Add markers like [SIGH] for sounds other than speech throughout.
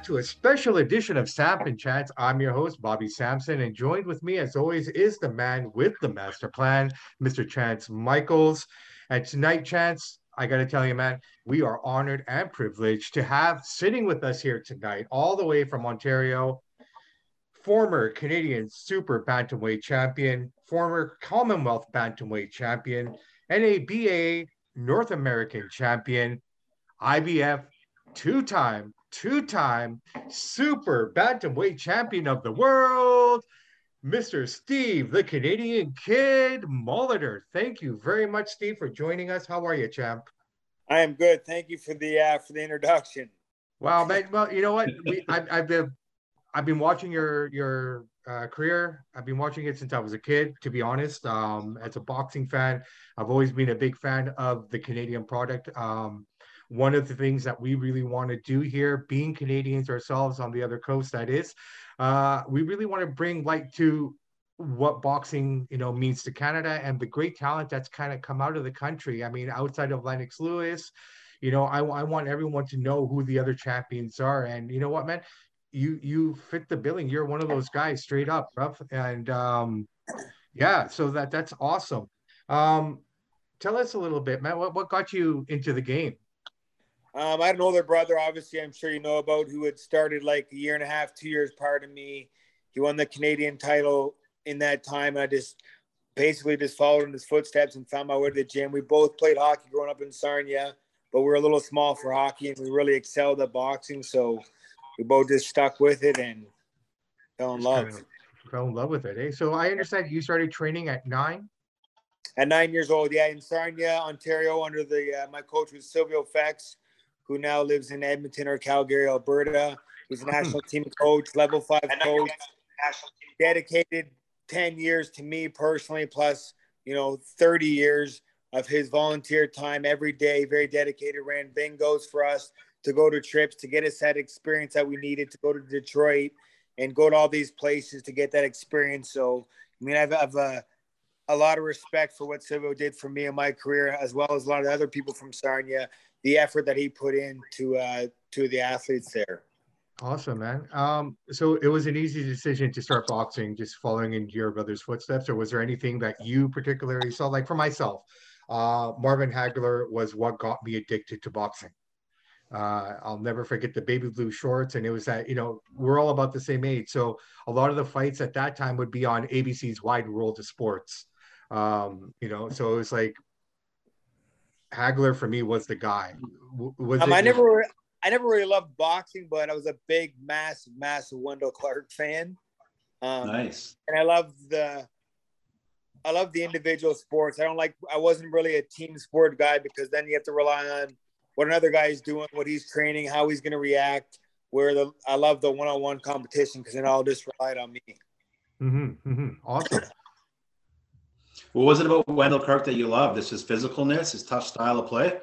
back to a special edition of Samp and Chance. I'm your host, Bobby Sampson, and joined with me, as always, is the man with the master plan, Mr. Chance Michaels. And tonight, Chance, I got to tell you, man, we are honored and privileged to have sitting with us here tonight, all the way from Ontario, former Canadian Super Bantamweight champion, former Commonwealth Bantamweight champion, NABA North American champion, IBF two time two time super bantamweight champion of the world, Mr. Steve, the Canadian Kid Molitor. Thank you very much, Steve, for joining us. How are you, champ? I am good. Thank you for the uh, for the introduction. Wow, man. Well, you know what? We, I, I've been I've been watching your your uh, career. I've been watching it since I was a kid. To be honest, um, as a boxing fan, I've always been a big fan of the Canadian product. Um, one of the things that we really want to do here, being Canadians ourselves on the other coast, that is, uh, we really want to bring light to what boxing, you know, means to Canada and the great talent that's kind of come out of the country. I mean, outside of Lennox Lewis, you know, I, I want everyone to know who the other champions are. And you know what, man, you you fit the billing. You're one of those guys, straight up, rough. And um, yeah, so that that's awesome. Um, tell us a little bit, man. What what got you into the game? Um, I had an older brother, obviously, I'm sure you know about, who had started like a year and a half, two years prior to me. He won the Canadian title in that time. And I just basically just followed in his footsteps and found my way to the gym. We both played hockey growing up in Sarnia, but we are a little small for hockey and we really excelled at boxing. So we both just stuck with it and fell in love. Kind of fell in love with it. Eh? So I understand you started training at nine. At nine years old, yeah, in Sarnia, Ontario, under the uh, my coach was Silvio Fex who now lives in Edmonton or Calgary, Alberta. He's a national team coach, level five coach, dedicated 10 years to me personally, plus, you know, 30 years of his volunteer time every day, very dedicated, ran bingos for us to go to trips, to get us that experience that we needed to go to Detroit and go to all these places to get that experience. So, I mean, I've, I've uh, a lot of respect for what Silvio did for me in my career, as well as a lot of other people from Sarnia the effort that he put in to uh, to the athletes there. Awesome, man. Um, so it was an easy decision to start boxing, just following in your brother's footsteps, or was there anything that you particularly saw? Like for myself, uh, Marvin Hagler was what got me addicted to boxing. Uh, I'll never forget the baby blue shorts, and it was that you know we're all about the same age, so a lot of the fights at that time would be on ABC's Wide World of Sports. Um, you know, so it was like Hagler for me was the guy. Was um, I never, I never really loved boxing, but I was a big, massive, massive Wendell Clark fan. Um, nice. And I love the, I love the individual sports. I don't like. I wasn't really a team sport guy because then you have to rely on what another guy is doing, what he's training, how he's going to react. Where the I love the one-on-one competition because it all just relied on me. Mm-hmm, mm-hmm. Awesome. What was it about Wendell Clark that you loved? This his physicalness, his tough style of play?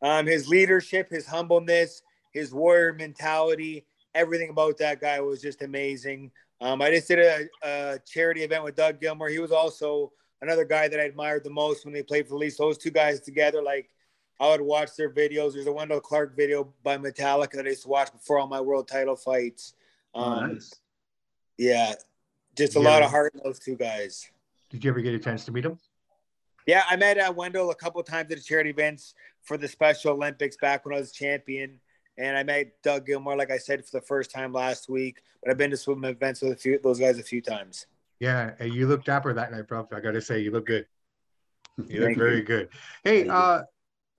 Um, his leadership, his humbleness, his warrior mentality, everything about that guy was just amazing. Um, I just did a, a, charity event with Doug Gilmour. He was also another guy that I admired the most when they played for the Leafs. Those two guys together, like I would watch their videos. There's a Wendell Clark video by Metallica that I used to watch before all my world title fights. Oh, um, nice. Yeah, just a yeah. lot of heart in those two guys. Did you ever get a chance to meet him? Yeah, I met uh, Wendell a couple times at the charity events for the Special Olympics back when I was champion. And I met Doug Gilmour, like I said, for the first time last week. But I've been to swim events with a few those guys a few times. Yeah, you looked dapper that night, bro. I got to say, you look good. [LAUGHS] You look very you. good. Hey, uh,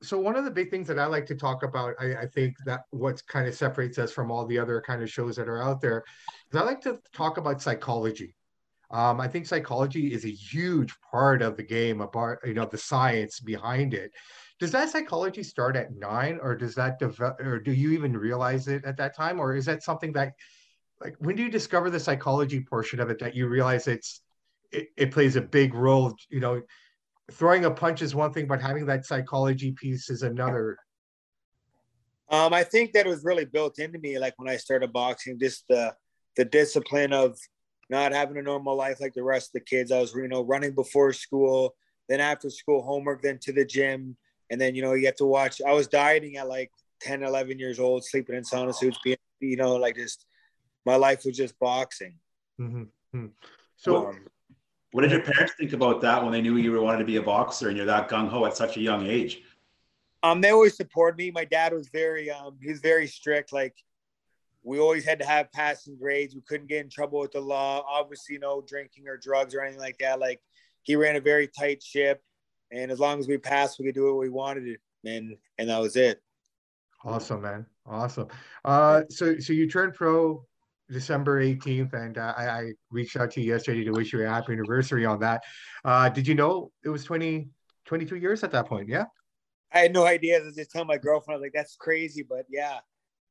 so one of the big things that I like to talk about, I, I think that what kind of separates us from all the other kind of shows that are out there, is I like to talk about psychology. Um, I think psychology is a huge part of the game, about you know the science behind it. Does that psychology start at nine, or does that develop, or do you even realize it at that time, or is that something that, like, when do you discover the psychology portion of it that you realize it's it, it plays a big role? You know, throwing a punch is one thing, but having that psychology piece is another. Um, I think that was really built into me, like when I started boxing, just the the discipline of not having a normal life like the rest of the kids. I was, you know, running before school, then after school homework, then to the gym. And then, you know, you have to watch. I was dieting at like 10, 11 years old, sleeping in sauna suits, being you know, like just my life was just boxing. Mm-hmm. So, Um, What did your parents think about that when they knew you wanted to be a boxer and you're that gung ho at such a young age? Um, they always supported me. My dad was very, um, he was very strict. Like, we always had to have passing grades. We couldn't get in trouble with the law. Obviously, no drinking or drugs or anything like that. Like, he ran a very tight ship, and as long as we passed, we could do what we wanted, and and that was it. Awesome, man. Awesome. Uh, so so you turned pro December 18th, and uh, I, I reached out to you yesterday to wish you a happy anniversary on that. Uh, did you know it was 20, 22 years at that point? Yeah. I had no idea. I was just telling my girlfriend, I was like, "That's crazy," but yeah,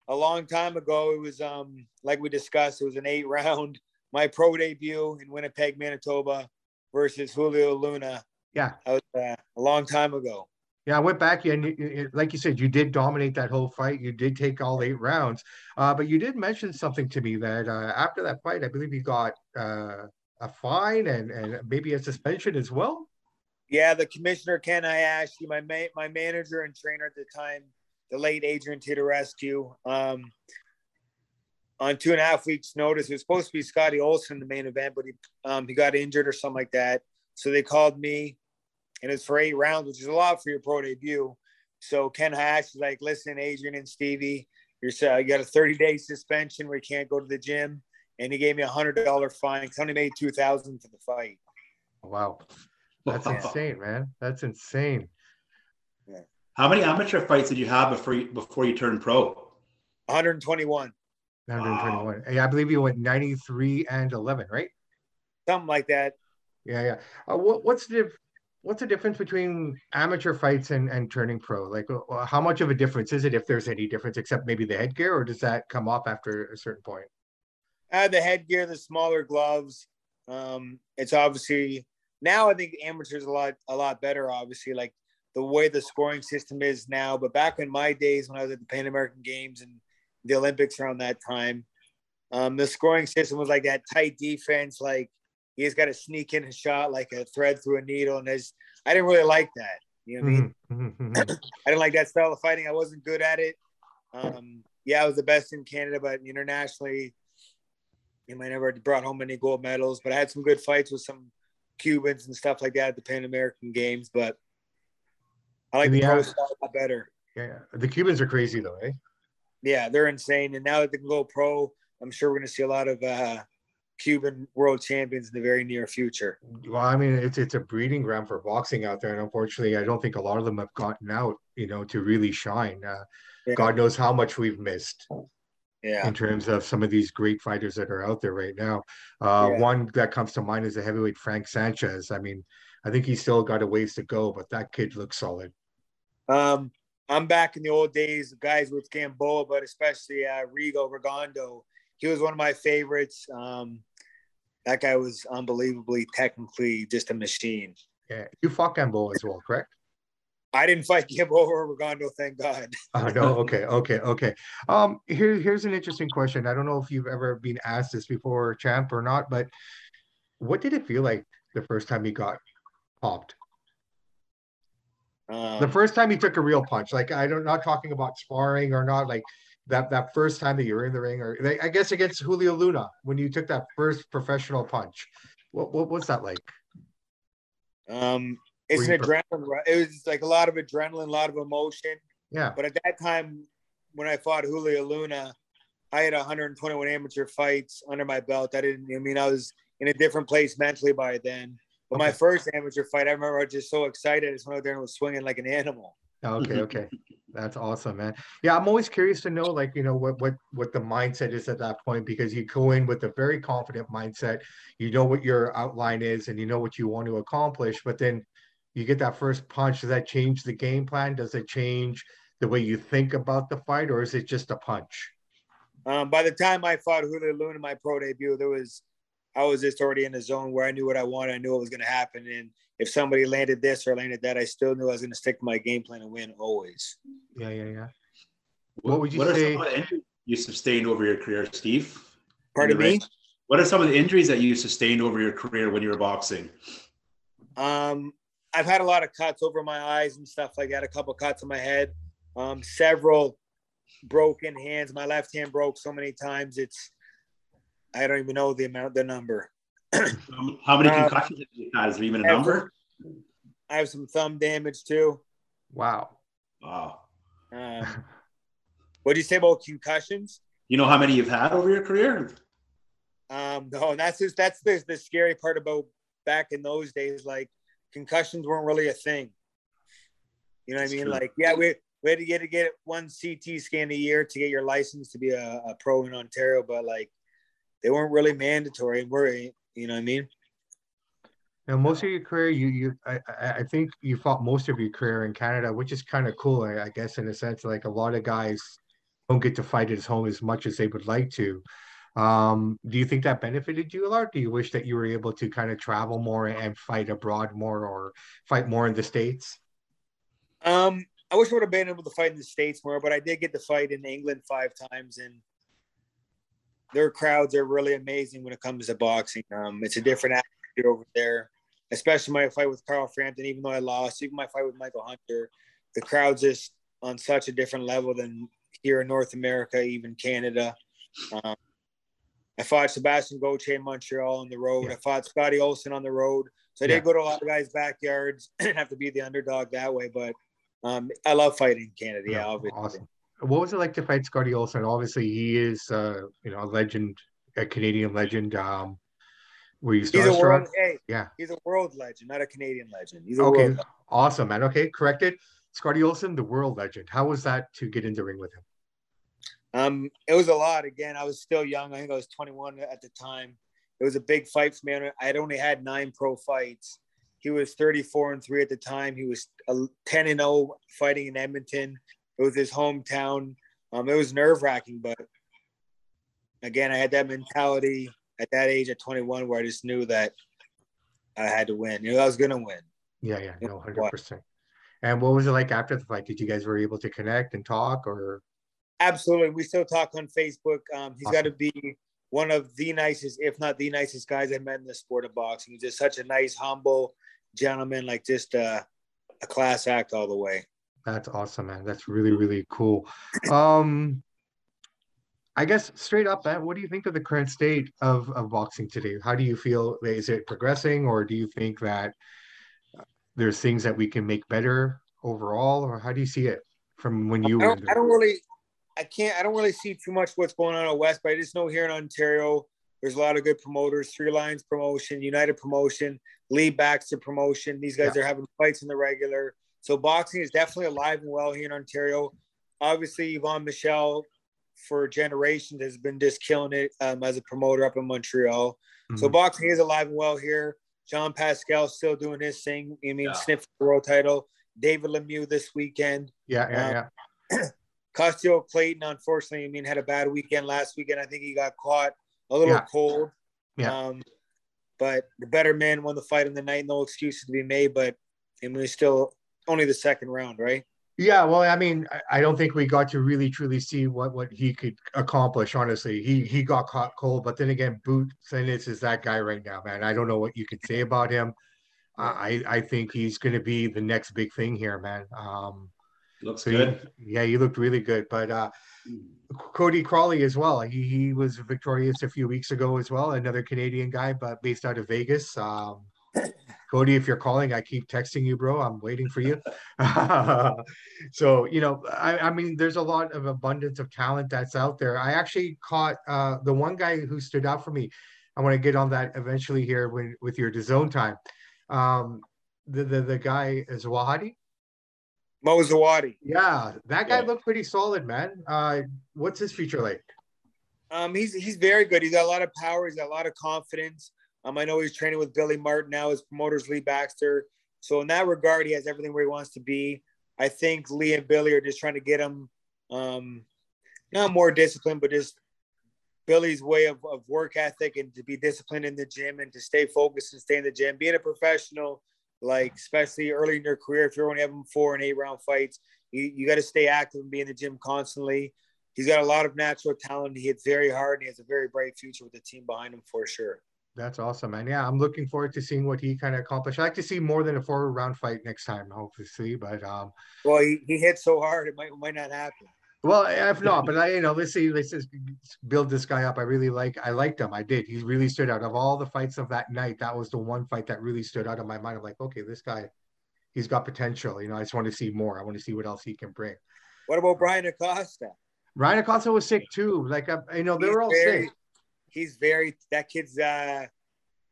a long time ago, it was um like we discussed, it was an eight [LAUGHS] round my pro debut in Winnipeg, Manitoba, versus Julio Luna. Yeah. That was uh, a long time ago. Yeah, I went back and like you said, you did dominate that whole fight. You did take all eight rounds, uh, but you did mention something to me that uh, after that fight, I believe you got uh, a fine and and maybe a suspension as well. Yeah, the commissioner Ken Hayashi, my ma- my manager and trainer at the time, the late Adrian Teodorescu, um, on two and a half weeks' notice. It was supposed to be Scotty Olson the main event, but he um, he got injured or something like that. So they called me, and it's for eight rounds, which is a lot for your pro debut. So Ken Hayashi is like, "Listen, Adrian and Stevie, you're uh, you got a 30 day suspension where you can't go to the gym." And he gave me a hundred dollar fine. 'cause I only made two thousand for the fight. Wow, that's insane, man. That's insane. How many amateur fights did you have before you, before you turned pro? 121. 121. Yeah, I believe you went 93 and 11, right? something like that. Yeah, yeah. Uh, what, what's the what's the difference between amateur fights and, and turning pro? Like, uh, how much of a difference is it, if there's any difference, except maybe the headgear, or does that come off after a certain point? I had the headgear, the smaller gloves. Um, it's obviously now I think amateurs a lot a lot better. Obviously, like the way the scoring system is now. But back in my days when I was at the Pan American Games and the Olympics around that time, um, the scoring system was like that tight defense. Like he has got to sneak in a shot like a thread through a needle, and there's I didn't really like that. You know what I mean? Mhm, mhm, mhm. I didn't like that style of fighting. I wasn't good at it. Um, yeah, I was the best in Canada, but internationally, you know, I never brought home any gold medals. But I had some good fights with some Cubans and stuff like that at the Pan American Games. But I like the Yeah. pro style a lot better. yeah, yeah. The Cubans are crazy though, eh? Yeah, they're insane. And now that they can go pro, I'm sure we're going to see a lot of uh, Cuban world champions in the very near future. Well, I mean, it's it's a breeding ground for boxing out there, and unfortunately, I don't think a lot of them have gotten out, you know, to really shine. Uh, Yeah. God knows how much we've missed. Yeah. in terms of some of these great fighters that are out there right now. Uh, Yeah. One that comes to mind is the heavyweight Frank Sanchez. I mean, I think he's still got a ways to go, but that kid looks solid. Um, I'm back in the old days, guys with Gamboa, but especially uh, Rigo Rigondeaux. He was one of my favorites. Um, that guy was unbelievably technically just a machine. Yeah, you fought Gamboa as well, correct? I didn't fight Gamboa or Rigondeaux, thank God. [LAUGHS] Uh, no, okay, okay, okay. Um, here, here's an interesting question. I don't know if you've ever been asked this before, champ, or not, but what did it feel like the first time you got popped? Um, The first time you took a real punch, like I don't not talking about sparring or not, like that that first time that you were in the ring, or like, I guess against Julio Luna when you took that first professional punch. What what was that like? um, it's an adrenaline. It was like a lot of adrenaline, a lot of emotion. Yeah, But at that time, when I fought Julio Luna, I had 121 amateur fights under my belt. I didn't. I mean, I was in a different place mentally by then. But my first amateur fight, I remember I was just so excited. I just went out there and was swinging like an animal. okay, [LAUGHS] okay, that's awesome, man. Yeah, I'm always curious to know, like you know, what what what the mindset is at that point because you go in with a very confident mindset. You know what your outline is, and you know what you want to accomplish, but then you get that first punch. Does that change the game plan? Does it change the way you think about the fight, or is it just a punch? Um, by the time I fought Julio Luna in my pro debut, there was I was just already in the zone where I knew what I wanted. I knew what was going to happen, and if somebody landed this or landed that, I still knew I was going to stick to my game plan and win always. Yeah, yeah, yeah. What would you what say- Are some of the injuries you sustained over your career, Steve? Pardon In me. ring? What are some of the injuries that you sustained over your career when you were boxing? Um, I've had a lot of cuts over my eyes and stuff like that. A couple cuts on my head, um, several broken hands. My left hand broke so many times. It's I don't even know the amount, the number. How many um, concussions have you had? Is there even a number? I have some thumb damage too. Wow. Wow. Um, what do you say about concussions? You know how many you've had over your career? Um, no, that's just that's the, the scary part about back in those days. Like concussions weren't really a thing. You know what that's I mean? True. Like, yeah, we we had to get to get one CT scan a year to get your license to be a, a pro in Ontario, but like they weren't really mandatory. And we're you know what I mean? Now, most of your career, you you I, I think you fought most of your career in Canada, which is kind of cool, I, I guess, in a sense. Like a lot of guys don't get to fight at home as much as they would like to. Um, do you think that benefited you a lot? Do you wish that you were able to kind of travel more and fight abroad more, or fight more in the states? Um, I wish I would have been able to fight in the states more, but I did get to fight in England five times, and their crowds are really amazing when it comes to boxing. Um, it's a different atmosphere over there, especially my fight with Carl Frampton. Even though I lost, even my fight with Michael Hunter, the crowd's just on such a different level than here in North America, even Canada. Um, I fought Sebastian Gauthier in Montreal on the road. Yeah. I fought Scotty Olson on the road. So I did go to a lot of guys' backyards [CLEARS THROAT] and have to be the underdog that way. But um, I love fighting in Canada. Yeah, obviously. Awesome. What was it like to fight Scotty Olson? Obviously, he is, uh, you know, a legend, a Canadian legend. Um, were you he's a world, hey, yeah, he's a world legend, not a Canadian legend. He's okay, awesome, man. Okay, corrected. Scotty Olson, the world legend. How was that to get into the ring with him? Um, it was a lot. Again, I was still young. I think I was 21 at the time. It was a big fight for me. I had only had nine pro fights. He was 34 and three at the time. He was 10 and 0 fighting in Edmonton. It was his hometown. Um, it was nerve wracking, but again, I had that mentality at that age at 21 where I just knew that I had to win. You know, I was going to win. Yeah, yeah, no, 100%. And what was it like after the fight? Did you guys were able to connect and talk or? Absolutely. We still talk on Facebook. Um, he's awesome. got to be one of the nicest, if not the nicest guys I met in the sport of boxing. He's just such a nice, humble gentleman, like just a, a class act all the way. That's awesome, man. That's really, really cool. Um, I guess straight up, man, what do you think of the current state of, of boxing today? How do you feel? Is it progressing, or do you think that there's things that we can make better overall, or how do you see it from when you? I don't, I don't really, I can't, I don't really see too much what's going on out west, but I just know here in Ontario, there's a lot of good promoters, Three Lions Promotion, United Promotion, Lee Baxter Promotion. These guys yeah. are having fights in the regular. So boxing is definitely alive and well here in Ontario. Obviously, Yvon Michel for generations has been just killing it um, as a promoter up in Montreal. Mm-hmm. So boxing is alive and well here. John Pascal still doing his thing. I mean, yeah. sniff the world title. David Lemieux this weekend. Yeah, yeah, um, yeah. [CLEARS THROAT] Custio Clayton, unfortunately, I mean, had a bad weekend last weekend. I think he got caught a little yeah. cold. Yeah. Um, but the better man won the fight in the night. No excuses to be made, but I mean, still only the second round, right? Yeah, well, I mean, I don't think we got to really truly see what what he could accomplish. Honestly, he he got caught cold, but then again, Boot Ennis is that guy right now, man. I don't know what you could say about him. I I think he's going to be the next big thing here, man. Um, Looks so good. He, yeah, he looked really good. But uh, Cody Crowley as well. He he was victorious a few weeks ago as well. Another Canadian guy, but based out of Vegas. Um, Cody, if you're calling, I keep texting you, bro. I'm waiting for you. [LAUGHS] so, you know, I, I, mean, there's a lot of abundance of talent that's out there. I actually caught uh, the one guy who stood out for me. I want to get on that eventually here when, with your DAZN time. Um, the, the, the guy is Wahadi. Mo Zawadi. Yeah, that guy yeah. looked pretty solid, man. Uh, what's his future like? Um, he's he's very good. He's got a lot of power. He's got a lot of confidence. Um, I know he's training with Billy Martin now. His promoters Lee Baxter. So in that regard, he has everything where he wants to be. I think Lee and Billy are just trying to get him, um, not more disciplined, but just Billy's way of, of work ethic and to be disciplined in the gym and to stay focused and stay in the gym. Being a professional, like especially early in your career, if you're only having four and eight round fights, you, you got to stay active and be in the gym constantly. He's got a lot of natural talent. He hits very hard and he has a very bright future with the team behind him for sure. That's awesome, man. Yeah, I'm looking forward to seeing what he kind of accomplished. I like to see more than a four round fight next time, hopefully. But um, well, he, he hit so hard, it might might not happen. Well, if not, but I, you know, let's see, let's just build this guy up. I really like, I liked him. I did. He really stood out of all the fights of that night. That was the one fight that really stood out in my mind. I'm like, okay, this guy, he's got potential. You know, I just want to see more. I want to see what else he can bring. What about Brian Acosta? Ryan Acosta was sick too. Like, I, you know, they He's were all very- sick. He's very that kid's. uh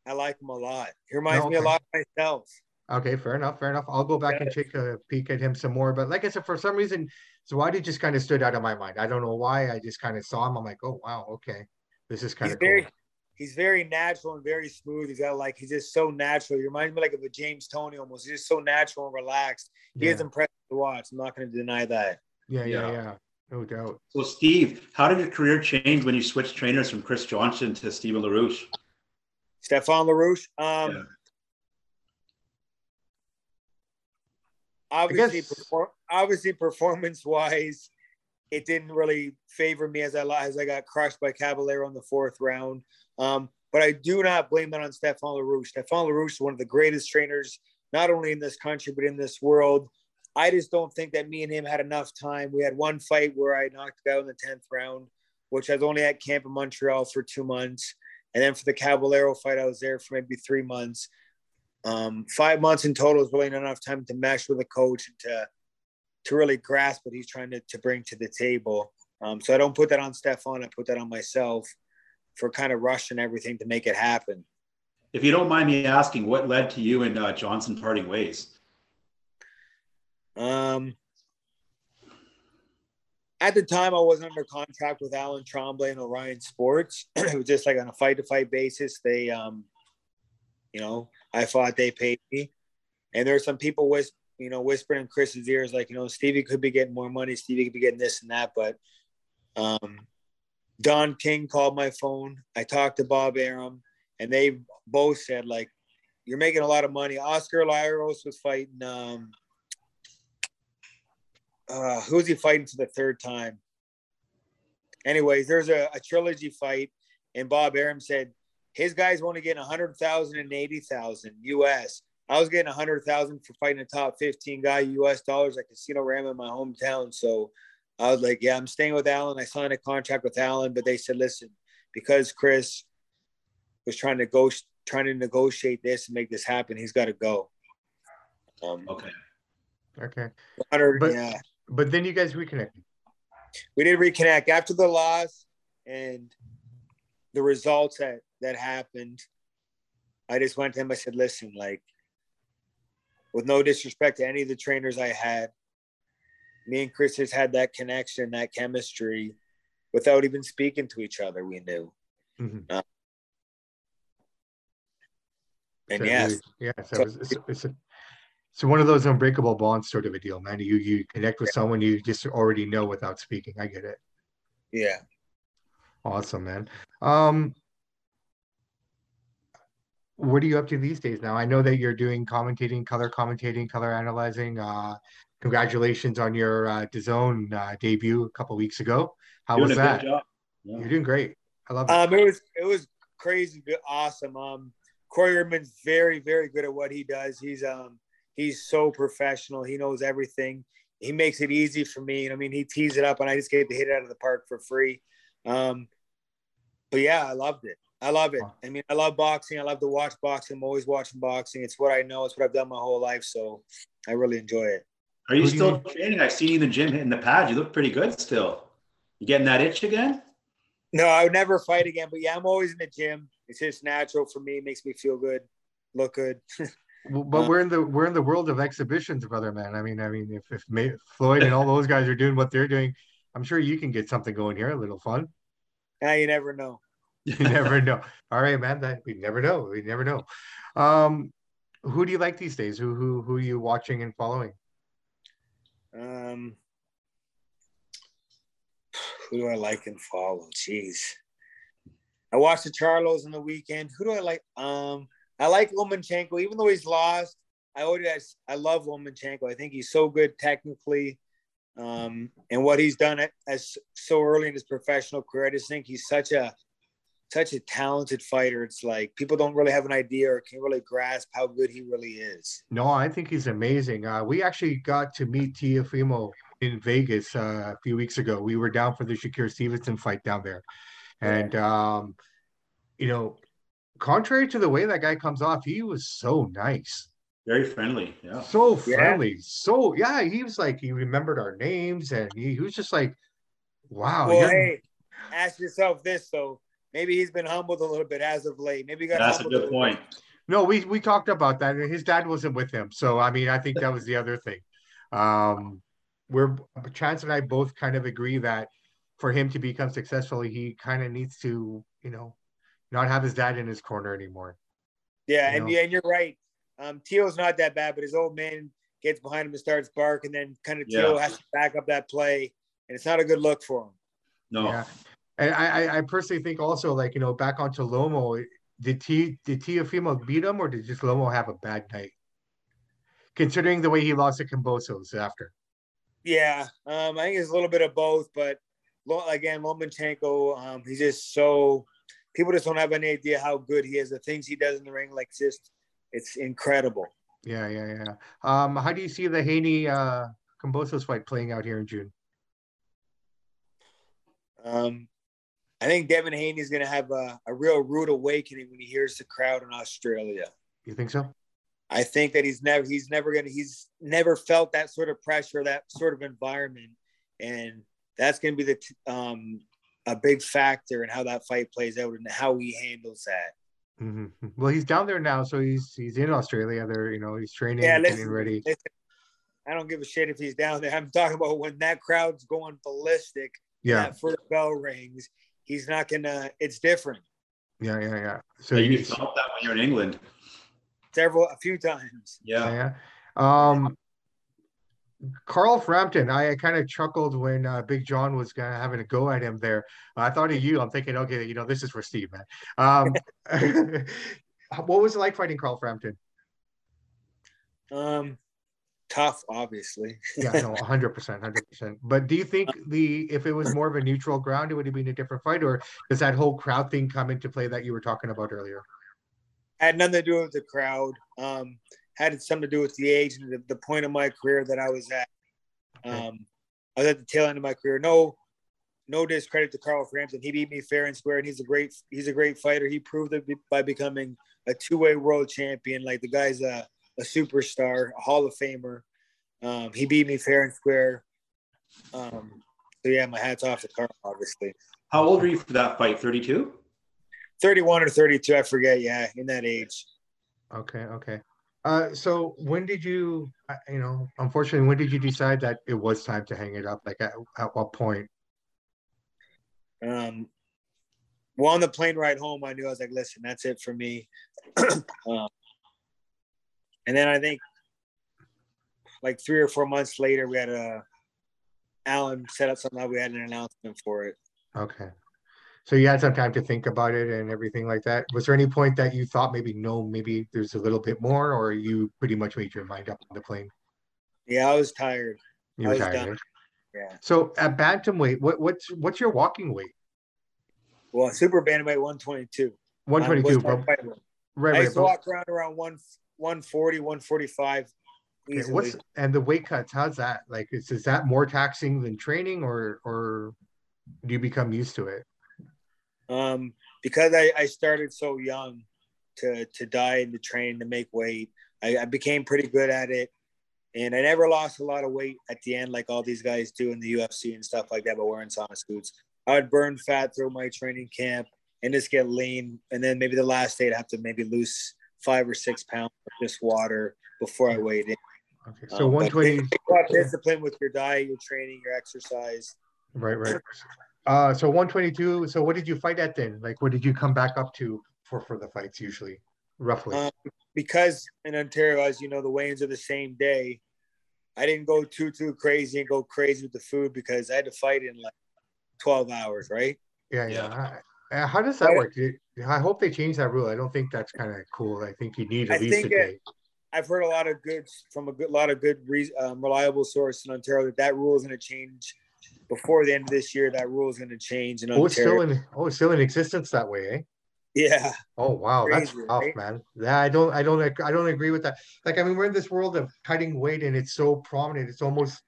I like him a lot. He reminds No, me a lot of myself. Okay, fair enough, fair enough. I'll go back and take a peek at him some more. But like I said, for some reason, Zawadi just kind of stood out of my mind. I don't know why. I just kind of saw him. I'm like, oh wow, okay, this is kind He's of cool. very, he's very natural and very smooth. He's got like he's just so natural. He reminds me like of a James Toney almost. He's just so natural and relaxed. He Yeah, is impressive to watch. I'm not going to deny that. yeah, yeah, Yeah. yeah, no doubt. So, Steve, how did your career change when you switched trainers from Chris Johnson to Steven LaRouche? Stefan LaRouche. Um, Yeah. obviously, guess- perfor- obviously, performance wise, it didn't really favor me as I as I got crushed by Caballero in the fourth round. Um, but I do not blame that on Stefan LaRouche. Stefan LaRouche is one of the greatest trainers, not only in this country but in this world. I just don't think that me and him had enough time. We had one fight where I knocked out in the tenth round, which I was only at camp in Montreal for two months. And then for the Caballero fight, I was there for maybe three months. Um, five months in total is really not enough time to mesh with a coach and to to really grasp what he's trying to, to bring to the table. Um, so I don't put that on Stefan. I put that on myself for kind of rushing everything to make it happen. If you don't mind me asking, what led to you and uh, Johnson parting ways? Um, at the time, I wasn't under contract with Alan Tremblay and Orion Sports. [CLEARS THROAT] it was just like on a fight to fight basis. They, um, you know, I fought, they paid me, and there were some people whis- you know, whispering in Chris's ears, like, you know, Stevie could be getting more money, Stevie could be getting this and that. But um, Don King called my phone. I talked to Bob Arum, and they both said, like, you're making a lot of money. Oscar Larios was fighting. Um, uh, who's he fighting for the third time? Anyways, there's a, a trilogy fight, and Bob Arum said his guys were only getting 100,000 and 80,000 US. I was getting 100,000 for fighting a top 15 guy US dollars at Casino Rama in my hometown. So I was like, yeah, I'm staying with Alan. I signed a contract with Alan, but they said, listen, because Chris was trying to go, trying to negotiate this and make this happen, he's got to go. Um, Okay. Okay, 100, But- yeah. But then you guys reconnected. we did reconnect after the loss and the results that that happened. I just went to him. I said, "Listen, like, with no disrespect to any of the trainers I had, me and Chris has had that connection, that chemistry, without even speaking to each other. We knew, Mhm. and So yes, yeah. So it's, it's, it's a, so one of those unbreakable bonds sort of a deal, man. You you connect with someone you just already know without speaking. I get it. yeah. Awesome, man. Um, what are you up to these days now? I know that you're doing commentating, color commentating, color analyzing. Uh, congratulations on your uh, DAZN uh, debut a couple weeks ago. How Doing was a that? job. Yeah. You're doing great. I love it. Um, it was it was crazy, awesome. Um, Corey Erdman's very very good at what he does. He's um he's so professional. He knows everything. He makes it easy for me. I mean, he tees it up, and I just get to hit it out of the park for free. Um, but yeah, I loved it. I love it. I mean, I love boxing. I love to watch boxing. I'm always watching boxing. It's what I know. It's what I've done my whole life. So I really enjoy it. Are you Who still you- training? I've seen you in the gym hitting the pad. You look pretty good still. You getting that itch again? No, I would never fight again. But yeah, I'm always in the gym. It's just natural for me. It makes me feel good, look good. [LAUGHS] But we're in the we're in the world of exhibitions, brother, man. I mean, I mean, if if May, Floyd and all those guys are doing what they're doing, I'm sure you can get something going here. A little fun. Yeah, you never know. [LAUGHS] You never know. All right, man. That we never know. We never know. Um, who do you like these days? Who who who are you watching and following? Um, who do I like and follow? Jeez. I watched the Charlos on the weekend. Who do I like? Um, I like Lomachenko, even though he's lost. I always I love Lomachenko. I think he's so good technically, um, and what he's done at, as so early in his professional career. I just think he's such a such a talented fighter. It's like people don't really have an idea or can really grasp how good he really is. No, I think he's amazing. Uh, we actually got to meet Teofimo in Vegas uh, a few weeks ago. We were down for the Shakur Stevenson fight down there, and um, you know, contrary to the way that guy comes off, he was so nice. Very friendly, yeah. So friendly, yeah. so yeah. He was like he remembered our names, and he, he was just like, "Wow." Well, hey, ask yourself this though: maybe he's been humbled a little bit as of late. Maybe got that's a good a point. Bit. No, we we talked about that. His dad wasn't with him, so I mean, I think that was the other thing. Um, we're Chance and I both kind of agree that for him to become successful, he kind of needs to, you know, not have his dad in his corner anymore. Yeah, you and know? yeah, and you're right. Um, Teo's not that bad, but his old man gets behind him and starts bark, and then kind of Teo yeah. has to back up that play, and it's not a good look for him. No. Yeah. And I, I personally think also like you know back onto Lomo, did T did Teofimo beat him or did just Lomo have a bad night? Considering the way he lost to Kambosos after. Yeah, um, I think it's a little bit of both, but again, Lomachenko, um, he's just so people just don't have any idea how good he is. The things he does in the ring, like just it's incredible. Yeah, yeah, yeah. Um, how do you see the Haney uh Kambosos fight playing out here in June? Um, I think Devin Haney is going to have a, a real rude awakening when he hears the crowd in Australia. You think so? I think that he's never he's never gonna he's never felt that sort of pressure, that sort of environment, and that's gonna be the um, a big factor in how that fight plays out and how he handles that. Mm-hmm. Well, he's down there now, so he's he's in Australia. There, you know, he's training, yeah, listen, getting ready. Listen, I don't give a shit if he's down there. I'm talking about when that crowd's going ballistic. Yeah, that first bell rings. He's not gonna. It's different. Yeah, yeah, yeah. So you felt that when you're in England several, a few times. Yeah. yeah. Um, Carl Frampton, I kind of chuckled when uh, Big John was gonna, having a go at him there. I thought of you. I'm thinking, okay, you know, this is for Steve, man. Um, [LAUGHS] what was it like fighting Carl Frampton? Um, tough, obviously. [LAUGHS] yeah, no, 100, percent 100. percent But do you think the if it was more of a neutral ground, it would have been a different fight, or does that whole crowd thing come into play that you were talking about earlier? had nothing to do with the crowd. Um, had something to do with the age and the, the point of my career that I was at. Um, I was at the tail end of my career. No, no discredit to Carl Frampton. He beat me fair and square, and he's a great he's a great fighter. He proved it by becoming a two way world champion. Like the guy's a, a superstar, a Hall of Famer. Um, he beat me fair and square. Um, so yeah, my hats off to Carl, obviously. How old were you for that fight? Thirty two. 31 or 32, I forget. Yeah, in that age. Okay, okay. Uh, so when did you, uh, you know, unfortunately, when did you decide that it was time to hang it up? Like at, at what point? Um, well, on the plane ride home, I knew I was like, listen, that's it for me. [CLEARS THROAT] um, and then I think like three or four months later, we had a Alan set up something. We had an announcement for it. Okay. So you had some time to think about it and everything like that. Was there any point that you thought maybe no, maybe there's a little bit more, or you pretty much made your mind up on the plane? Yeah, I was tired. You were tired. Right? Yeah. So at bantamweight, what what's what's your walking weight? Well, super bantamweight 122. 122. But, right, right. I used to walk around around one 140, 145. Okay, what's and the weight cuts? How's that? Like, is, is that more taxing than training, or or do you become used to it? Um, because I, I started so young to to diet and to train to make weight, I, I became pretty good at it. And I never lost a lot of weight at the end, like all these guys do in the UFC and stuff like that, but wearing sauna suits. I would burn fat through my training camp and just get lean. And then maybe the last day I'd have to maybe lose five or six pounds of just water before I weighed in. Okay, so um, 120. Discipline with your diet, your training, your exercise. Right, right. Uh, so 122. So what did you fight at then? Like, what did you come back up to for for the fights usually, roughly? Um, because in Ontario, as you know, the weigh-ins are the same day. I didn't go too too crazy and go crazy with the food because I had to fight in like 12 hours, right? Yeah, yeah. yeah. How does that work? I hope they change that rule. I don't think that's kind of cool. I think you need at I least a day. I've heard a lot of good from a good, lot of good, um, reliable source in Ontario that that rule is going to change before the end of this year that rule is going to change. In Oh, it's still in oh, it's still in existence that way, eh? yeah, Oh wow, that's Crazy, tough, right? man. Yeah, I don't, I don't, I don't agree with that. Like, I mean, we're in this world of cutting weight, and it's so prominent. It's almost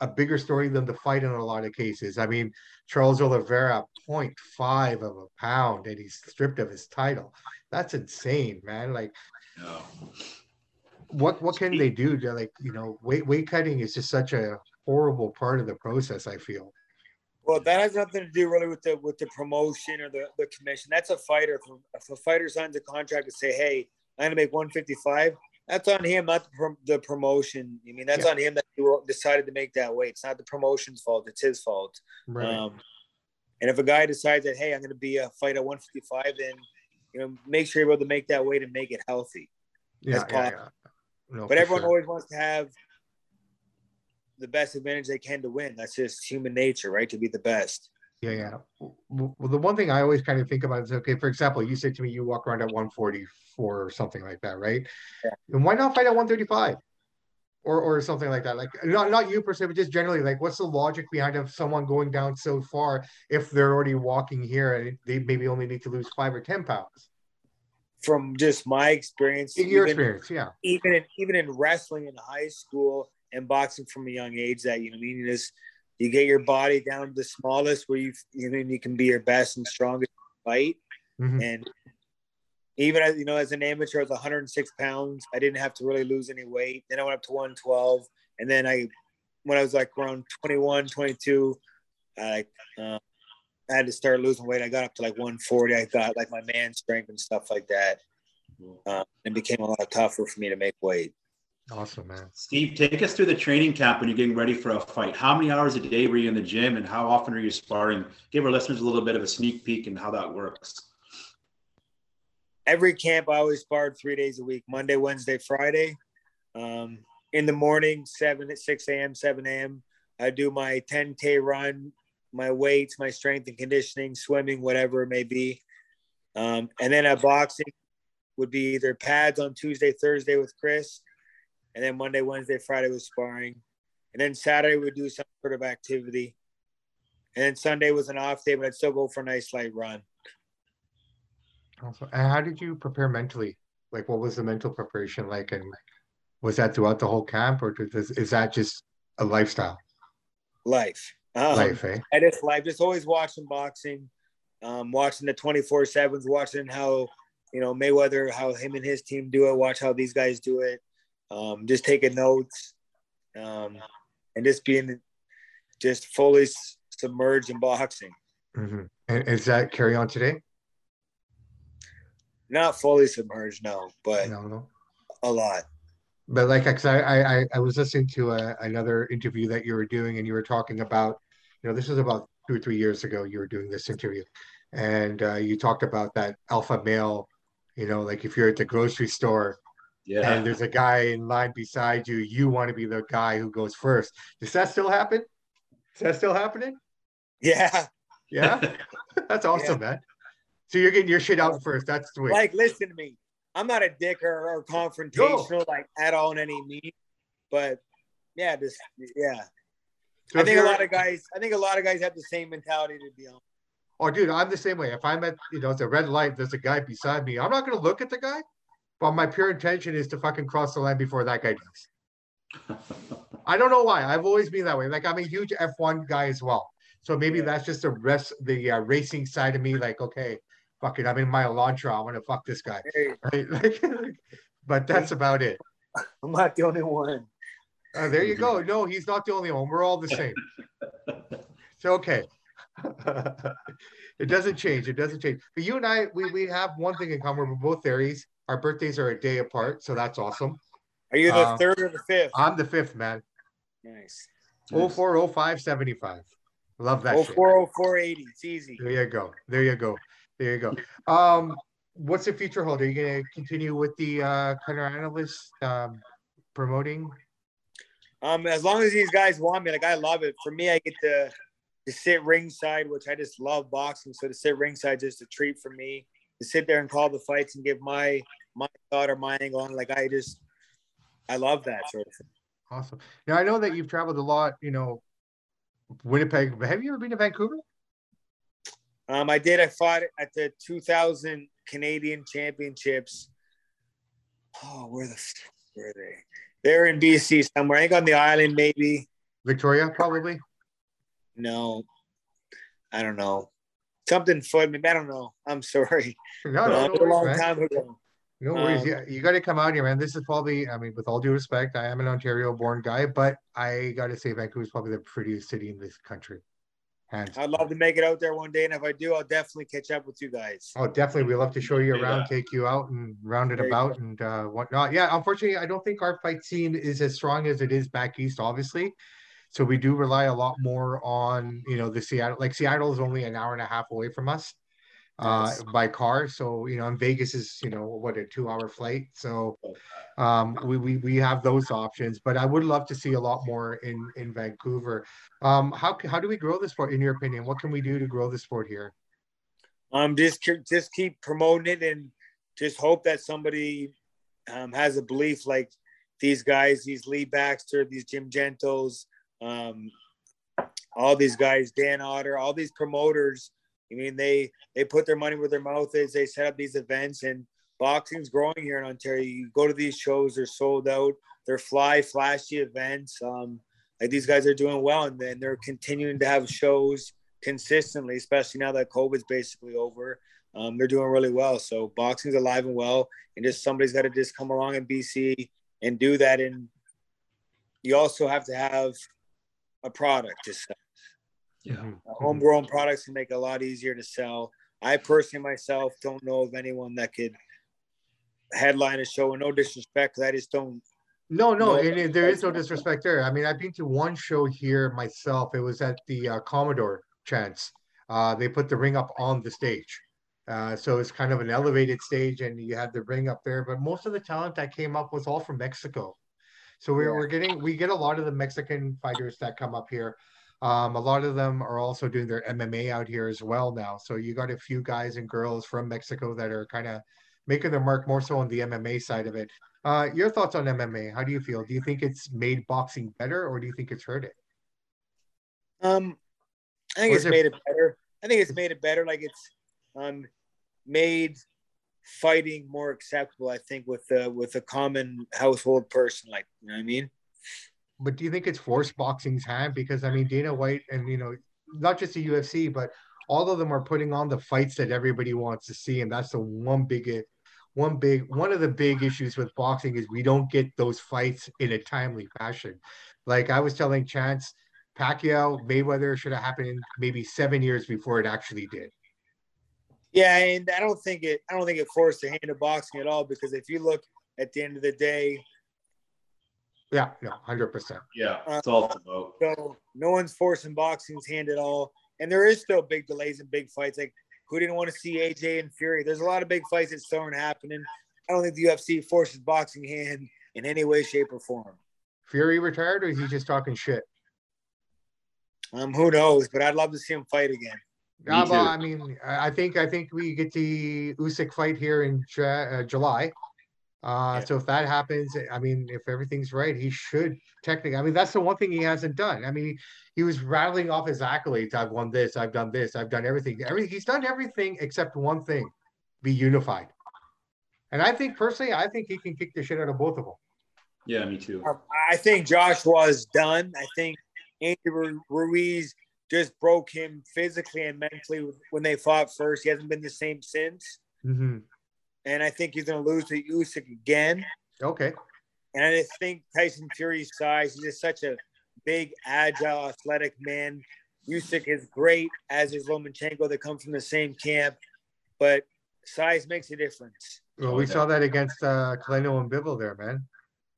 a bigger story than the fight in a lot of cases. I mean, Charles Oliveira, 0.5 of a pound, and he's stripped of his title. That's insane, man. Like, No. what what can they do to like, you know, weight weight cutting is just such a horrible part of the process. I feel. Well, that has nothing to do really with the with the promotion or the, the commission. That's a fighter. If a fighter signs a contract to say, "Hey, I'm gonna make 155," that's on him, not the, the promotion. I mean, that's Yeah. on him that he decided to make that weight. It's not the promotion's fault. It's his fault. Right. Um, and if a guy decides that, "Hey, I'm gonna be a fight at 155," then you know, make sure you're able to make that weight and make it healthy. yeah, yeah, yeah. No, But everyone sure. always wants to have the best advantage they can to win. That's just human nature, right? To be the best. Yeah, yeah. Well, the one thing I always kind of think about is okay, for example, you said to me you walk around at 144 or something like that, right? Yeah. And why not fight at 135? Or or something like that. Like not not you per se, but just generally, like what's the logic behind of someone going down so far if they're already walking here and they maybe only need to lose five or ten pounds? From just my experience, In your even- experience, yeah. even in even in wrestling in high school and boxing from a young age that you know what I mean is you get your body down to the smallest where you you know you can be your best and strongest fight. Mhm. and even as you know as an amateur I was 106 pounds. I didn't have to really lose any weight. Then I went up to 112 and then I when I was like around 21 22 I uh, I had to start losing weight. I got up to like 140 I got like my man strength and stuff like that. Uh, and it became a lot tougher for me to make weight Awesome, man. Steve, take us through the training camp when you're getting ready for a fight. How many hours a day were you in the gym and how often are you sparring? Give our listeners a little bit of a sneak peek and how that works. every camp I always sparred three days a week, Monday, Wednesday, Friday. Um, in the morning, seven at six a.m., seven a.m. I do my 10k run, my weights, my strength and conditioning, swimming, whatever it may be. Um, and then at boxing would be either pads on Tuesday, Thursday with Chris, and then Monday, Wednesday, Friday was sparring, and then Saturday we'd do some sort of activity, and then Sunday was an off day, but I'd still go for a nice light run. Awesome. And how did you prepare mentally? Like, what was the mental preparation like? And was that throughout the whole camp, or does, is that just a lifestyle? Life. Um, Life, eh? I just like just always watching boxing, um, watching the twenty four sevens, watching how you know Mayweather, how him and his team do it, watch how these guys do it, um, just taking notes, um, and just being just fully submerged in boxing. hmm And is that carry on today? Not fully submerged, no, but No, no. a lot. But like, 'cause I, I, I- I was listening to a, another interview that you were doing, and you were talking about, you know, this was about two or three years ago. You were doing this interview, and uh, you talked about that alpha male. You know, like if you're at the grocery store Yeah. and there's a guy in line beside you, you want to be the guy who goes first. Does that still happen? Is that still happening? Yeah, Yeah, [LAUGHS] that's awesome, man. So you're getting your shit out first. That's sweet. like listen to me. I'm not a dick or, or confrontational like at all in any means, but yeah, just yeah. So I think a lot of guys. I think a lot of guys have the same mentality to be honest. Oh, dude, I'm the same way. If I'm at, you know, it's a red light, there's a guy beside me. I'm not gonna look at the guy, but my pure intention is to fucking cross the line before that guy does. [LAUGHS] I don't know why. I've always been that way. Like I'm a huge F1 guy as well. So maybe Yeah. that's just the rest, the uh, racing side of me. Like, okay, fuck it. I'm in my Elantra. I'm gonna fuck this guy. Hey, [LAUGHS] Right? Like, [LAUGHS] but that's about it. I'm not the only one. Uh, there you go. No, he's not the only one. We're all the same. So okay. [LAUGHS] it doesn't change. It doesn't change. But you and I, we we have one thing in common. We're both Aries. Our birthdays are a day apart, so that's awesome. Are you the Uh, third or the fifth? I'm the fifth man. nice. Oh four oh five seventy five. Love that. Oh four oh four eighty. It's easy. There you go. There you go. There you go. Um, what's the future hold? Are you gonna continue with the uh kind analyst um promoting? Um, as long as these guys want me, like I love it. For me, I get to to sit ringside, which I just love boxing. So to sit ringside is just a treat for me. To sit there and call the fights and give my my thought or my angle on, like I just I love that sort of thing. Awesome. Now I know that you've traveled a lot, you know, Winnipeg. Have you ever been to Vancouver? Um, I did. I fought at the 2000 Canadian Championships. Oh, where the where are they? They're in BC somewhere. I think on the island, maybe. Victoria, probably. No, I don't know. Something foot. Maybe I don't know. I'm sorry. [LAUGHS] No, no, no a long man. time ago. No worries. Um, yeah, you got to come out here, man. This is probably, I mean, with all due respect, I am an Ontario-born guy, but I got to say, Vancouver is probably the prettiest city in this country. Hands. I'd love to make it out there one day, and if I do, I'll definitely catch up with you guys. Oh, definitely. We'd love to show you Yeah. around, take you out and round it about and uh, whatnot. Yeah, unfortunately, I don't think our fight scene is as strong as it is back east, obviously. So we do rely a lot more on, you know, the Seattle, like Seattle is only an hour and a half away from us uh, by car. So, you know, and Vegas is, you know, what, a two hour flight. So um, we, we, we have those options, but I would love to see a lot more in, in Vancouver. Um, how, how do we grow the sport, in your opinion? What can we do to grow the sport here? Um, just just keep promoting it, and just hope that somebody um, has a belief like these guys, these Lee Baxter, these Jim Gentos, um, all these guys, Dan Otter, all these promoters. I mean, they they put their money where their mouth is. They set up these events, and boxing's growing here in Ontario. You go to these shows; they're sold out. They're fly, flashy events. Um, like these guys are doing well, and then they're continuing to have shows consistently, especially now that COVID's basically over. Um, they're doing really well. So boxing's alive and well, and just somebody's got to just come along in BC and do that. And you also have to have a product to sell. Yeah. Mhm. Homegrown products can make it a lot easier to sell. I personally myself don't know of anyone that could headline a show. And no disrespect, I just don't. No, no, No, and it- there is no disrespect there. I mean, I've been to one show here myself. It was at the uh, Commodore Chance. Uh, they put the ring up on the stage. Uh, so it's kind of an elevated stage and you had the ring up there, but most of the talent that came up was all from Mexico. So we're, Yeah. we're getting, we get a lot of the Mexican fighters that come up here. Um, a lot of them are also doing their MMA out here as well now. So you got a few guys and girls from Mexico that are kind of making their mark more so on the MMA side of it. Uh, your thoughts on MMA? How do you feel? Do you think it's made boxing better, or do you think it's hurt it? Um, I think it's it- made it better. I think it's made it better. Like it's um made fighting more acceptable. I think with the with a common household person, like you know what I mean. But do you think it's forced boxing's hand? Because I mean, Dana White and you know, not just the UFC, but all of them are putting on the fights that everybody wants to see, and that's the one big, one big, one of the big issues with boxing is we don't get those fights in a timely fashion. Like I was telling Chance, Pacquiao Mayweather should have happened maybe seven years before it actually did. Yeah, and I don't think it. I don't think it forced the hand of boxing at all because if you look at the end of the day, Yeah, no, hundred percent. Yeah. It's all it's about. so no one's forcing boxing's hand at all. And there is still big delays and big fights. Like who didn't want to see AJ and Fury? There's a lot of big fights that still aren't happening. I don't think the UFC forces boxing hand in any way, shape, or form. Fury retired, or is he just talking shit? Um, who knows? But I'd love to see him fight again. Me Yeah, well, too. I mean, I I think I think we get the Usyk fight here in Ju- uh, July. Uh, Yeah. so if that happens, I mean, if everything's right, he should technically. I mean, that's the one thing he hasn't done. I mean, he was rattling off his accolades. I've won this. I've done this. I've done everything. Every he's done everything except one thing: be unified. And I think personally, I think he can kick the shit out of both of them. Yeah, me too. Um, I think Joshua is done. I think Andy Ru- Ruiz just broke him physically and mentally when they fought first. He hasn't been the same since. hmm And I think he's going to lose to Usyk again. Okay. And I think Tyson Fury's size, he's just such a big, agile, athletic man. Usyk is great, as is Lomachenko. They come from the same camp, but size makes a difference. Well, we saw that against uh, Canelo and Bivol there, man.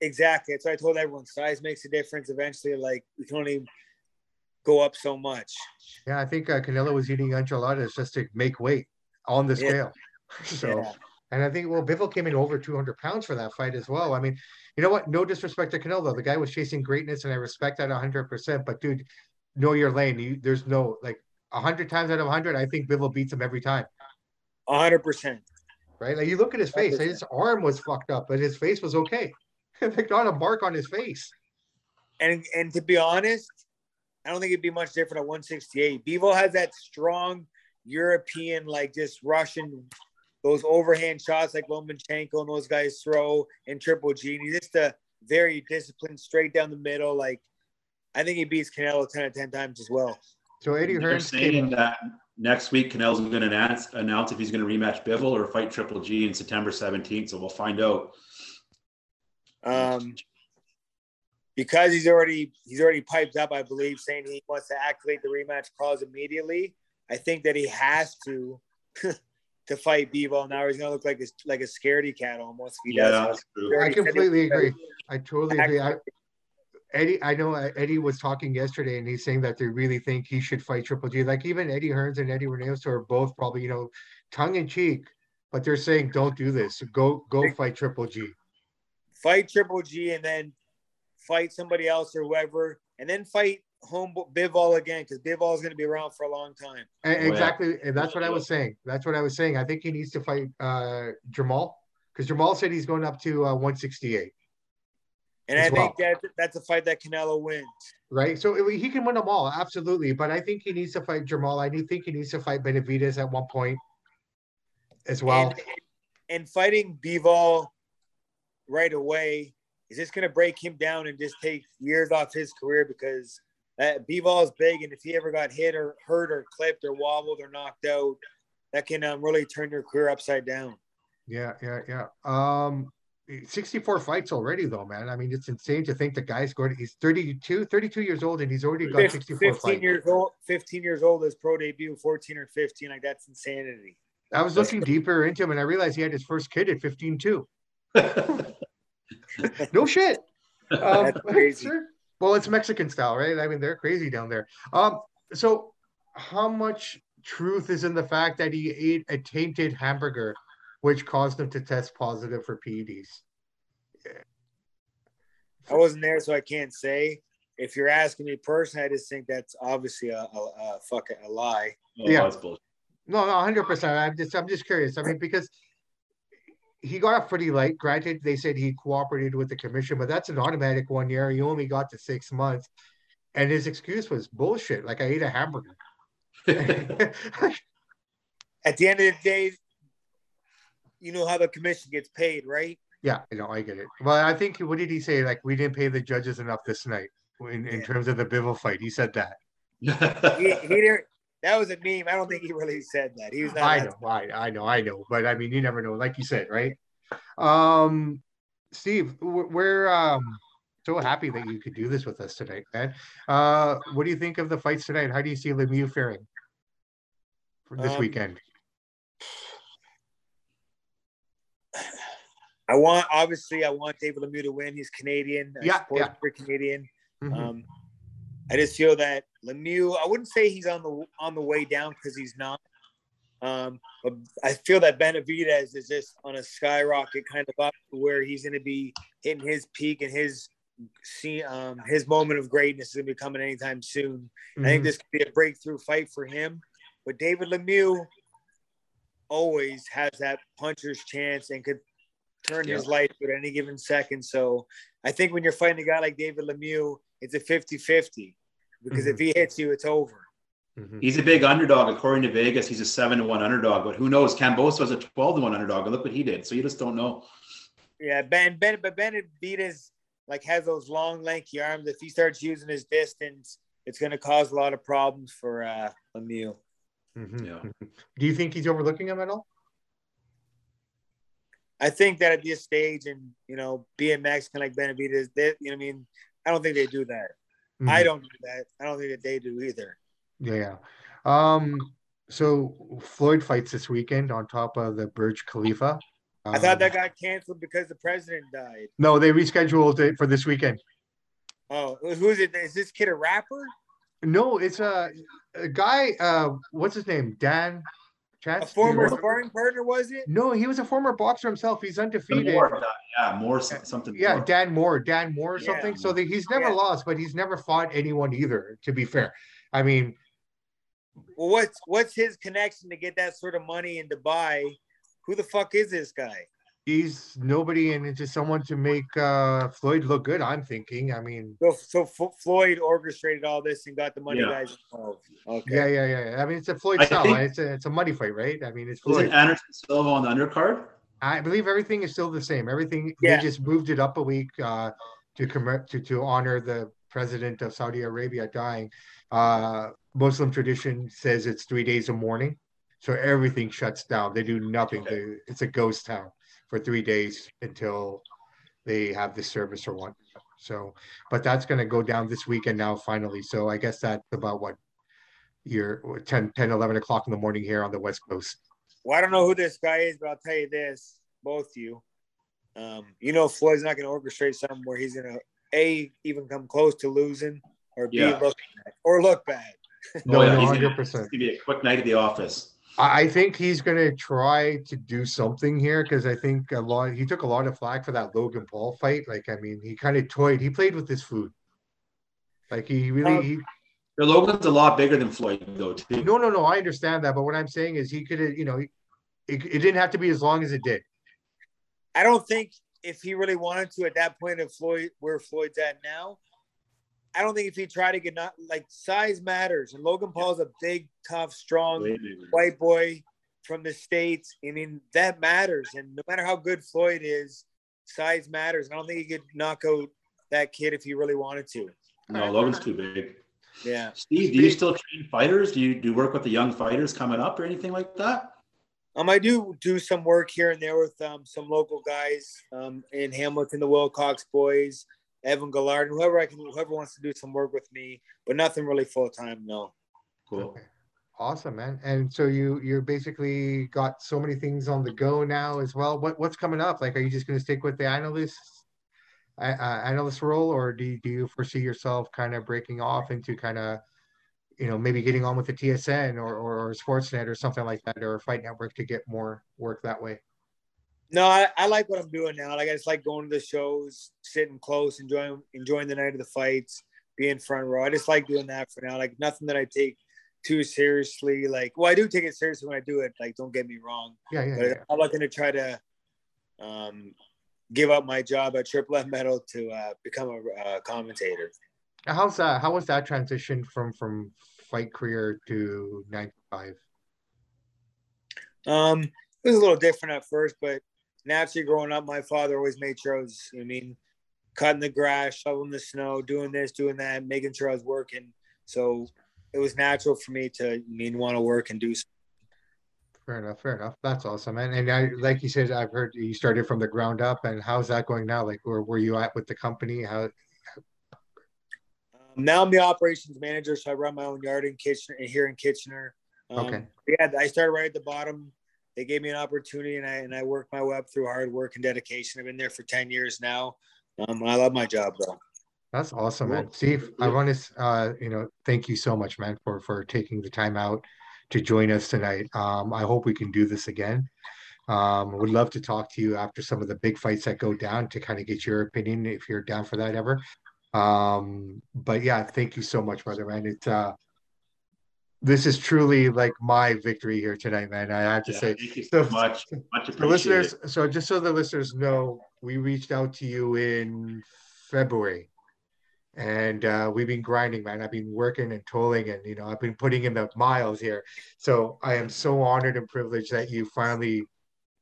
Exactly. That's why I told everyone size makes a difference. Eventually, like we can only go up so much. Yeah, I think uh, Canelo was eating enchiladas just to make weight on the Yeah. scale. [LAUGHS] So, Yeah. and I think well, Bivol came in over 200 pounds for that fight as well. I mean, you know what? No disrespect to Canelo, the guy was chasing greatness, and I respect that 100. percent But dude, know your lane. You, there's no like 100 times out of 100. I think Bivol beats him every time. A hundred percent. Right? Like you look at his face. 100%. His arm was fucked up, but his face was okay. [LAUGHS] like not a mark on his face. And and to be honest, I don't think it'd be much different at 168. Bivol has that strong European, like just Russian, those overhand shots like Lomachenko and those guys throw in Triple G. And he's just a very disciplined, straight down the middle. Like I think he beats Canelo 10 out of 10 times as well. So Eddie They're Hearn's saying that next week Canelo's going to announce, announce if he's going to rematch Bivol or fight Triple G in September 17th. So we'll find out. Um, because he's already he's already piped up, I believe, saying he wants to activate the rematch clause immediately. I think that he has to [LAUGHS] to fight Bivol. Now he's gonna look like a, like a scaredy cat almost if he Yeah, does. that's true. I completely agree. I totally agree. I, Eddie, I know uh, Eddie was talking yesterday, and he's saying that they really think he should fight Triple G. Like even Eddie Hearns and Eddy Reynoso are both probably, you know, tongue in cheek, but they're saying don't do this. Go go fight Triple G. Fight Triple G and then fight somebody else or whoever, and then fight home Bivol again because Bivol is going to be around for a long time. And exactly, and that's what I was saying. That's what I was saying. I think he needs to fight uh Jamal because Jamal said he's going up to uh, 168, And As I think that that's a fight that Canelo wins. right? So it- he can win them all, absolutely. But I think he needs to fight Jamal. I do think he needs to fight Benavidez at one point as well. And, and fighting Bivol right away is this going to break him down and just take years off his career because that Bivol is big, and if he ever got hit or hurt or clipped or wobbled or knocked out, that can um, really turn your career upside down. Yeah, yeah, yeah. Um 64 fights already though, man. I mean, it's insane to think the guy's going to, he's 32, 32 years old and he's already got 64 15 fights. years old, 15 years old, his pro debut, 14 or 15, like that's insanity. I was looking deeper into him and I realized he had his first kid at 15 too. [LAUGHS] [LAUGHS] No shit. Um, That's [LAUGHS] crazy. Well, it's Mexican style, right? I mean, they're crazy down there. Um, so how much truth is in the fact that he ate a tainted hamburger, which caused him to test positive for PEDs? I wasn't there, so I can't say. If you're asking me personally, I just think that's obviously a, a, a fucking a lie. Oh, Yeah. No, no, hundred percent. I'm just, I'm just curious. I mean, because he got off pretty late. Granted, they said he cooperated with the commission, but that's an automatic one year. He only got to six months, and his excuse was bullshit. Like I ate a hamburger. [LAUGHS] At the end of the day, you know how the commission gets paid, right? yeah, I know, I get it. Well, I think what did he say? Like we didn't pay the judges enough this night in, in Yeah. terms of the Bivol fight. He said that. [LAUGHS] He, he didn't. That was a meme. I don't think he really said that. He was not. I know, I, I know, I know, but I mean, you never know. Like you said, right? Um, Steve, we're, um so happy that you could do this with us tonight, man. Uh, what do you think of the fights tonight? How do you see Lemieux faring for this Um, weekend? [SIGHS] I want obviously I want David Lemieux to win. He's Canadian. I Yeah, yeah. for Canadian. Mhm. Um, I just feel that Lemieux. I wouldn't say he's on the on the way down because he's not. Um, but I feel that Benavidez is just on a skyrocket kind of up to where he's going to be hitting his peak and his see um, his moment of greatness is going to be coming anytime soon. I think Mhm. this could be a breakthrough fight for him. But David Lemieux always has that puncher's chance and could turn his life at any given second. So I think when you're fighting a guy like David Lemieux, it's a 50 50 because if he hits you, it's over. Mhm. He's a big underdog. According to Vegas, he's a seven to one underdog. But who knows? Kambosos was a twelve to one underdog, and look what he did. So you just don't know. Yeah, Ben, Ben, but Benavidez like has those long, lanky arms. If he starts using his distance, it's going to cause a lot of problems for uh, Lemieux. Mhm. Yeah. Do you think he's overlooking him at all? I think that at this stage, and you know, being Mexican like Benavidez, they, you know, what I mean, I don't think they do that. I Mhm. don't do that. I don't think that they do either. Yeah. Um. So Floyd fights this weekend on top of the Burj Khalifa. I thought Um, that got canceled because the president died. No, they rescheduled it for this weekend. Oh, who's it? Is this kid a rapper? No, it's a, a guy. Uh, what's his name? Dan. Chance? A former Do sparring partner, was it? No, he was a former boxer himself. He's undefeated. More, uh, yeah, more some- something. Yeah, more. Dan Moore, Dan Moore or Yeah. something. So that he's never Yeah. lost, but he's never fought anyone either. To be fair, I mean, Well, what's what's his connection to get that sort of money in Dubai? Who the fuck is this guy? He's nobody, and it's just someone to make uh, Floyd look good. I'm thinking. I mean, So, so F- Floyd orchestrated all this and got the money Yeah. guys involved. Okay. yeah, yeah, yeah. I mean, it's a Floyd I style. think- It's a it's a money fight, right? I mean, it's Floyd. Isn't Anderson Silva on the undercard? I believe everything is still the same. Everything Yeah. they just moved it up a week uh, to commemorate to to honor the president of Saudi Arabia dying. Uh, Muslim tradition says it's three days of mourning, so everything shuts down. They do nothing. Okay. They, it's a ghost town for three days until they have the service or what. So, but that's going to go down this weekend now finally. So I guess that's about what your 10, 10, 11 o'clock in the morning here on the West Coast. Well, I don't know who this guy is, but I'll tell you this, both you. Um, you know, Floyd's not going to orchestrate something where he's going to a even come close to losing, or b Yeah. look or look bad. No, Oh, yeah, no, 100%. It's gonna be a quick night at the office. I I think he's gonna try to do something here because I think a lot he took a lot of flack for that Logan Paul fight. Like, I mean, he kind of toyed, he played with his food. Like he really Um, he Your Logan's a lot bigger than Floyd, though. Too. no no no, I understand that, but what I'm saying is he could have, you know, it, it didn't have to be as long as it did. I don't think if he really wanted to at that point of Floyd, where Floyd's at now, I don't think if he tried to get not like size matters. And Logan Paul's a big, tough, strong white boy from the states. I mean, that matters. And no matter how good Floyd is, size matters. I don't think he could knock out that kid if he really wanted to. No, Logan's too big. Yeah. Steve, do you still train fighters? Do you do you work with the young fighters coming up or anything like that? Um, I do do some work here and there with um, some local guys um, in Hamilton, the Wilcox boys, Evan Gallard, whoever I can, whoever wants to do some work with me, but nothing really full time. No. Cool. Okay. Awesome, man. And so you you're basically got so many things on the go now as well. What what's coming up? Like, are you just gonna stick with the analyst uh, uh, analyst role, or do you, do you foresee yourself kind of breaking off into kind of you know maybe getting on with the TSN or, or or Sportsnet or something like that, or Fight Network to get more work that way? No, I, I like what I'm doing now. Like I just like going to the shows, sitting close, enjoying enjoying the night of the fights, being front row. I just like doing that for now. Like nothing that I take too seriously. Like well, I do take it seriously when I do it. Like don't get me wrong, Yeah, yeah, but yeah. I'm not going to try to um, give up my job at Triple M Metal to uh, become a uh, commentator. How's that? How was that transition from from fight career to nine to five? Um, it was a little different at first, but naturally growing up, my father always made sure I was, I mean, cutting the grass, shoveling the snow, doing this, doing that, making sure I was working. So it was natural for me to I mean want to work and do. Something. Fair enough. Fair enough. That's awesome, man. And I, like you said, I've heard you started from the ground up. And how's that going now? Like, where were you at with the company? How? Um, now I'm the operations manager, so I run my own yard in Kitchener here in Kitchener. Um, Okay. Yeah, I started right at the bottom. They gave me an opportunity, and I and I worked my way up through hard work and dedication. I've been there for ten years now. Um, I love my job, though. That's awesome, man. Cool. Steve, I want to, uh, you know, thank you so much, man, for for taking the time out to join us tonight. Um, I hope we can do this again. Um, would love to talk to you after some of the big fights that go down to kind of get your opinion if you're down for that ever. Um, but yeah, thank you so much, brother, man. It's uh, this is truly like my victory here tonight, man. I have to Yeah, say, thank you so- so much. [LAUGHS] Much the appreciated. listeners so just so the listeners know we reached out to you in february and uh, we've been grinding man i've been working and tolling and you know i've been putting in the miles here so i am so honored and privileged that you finally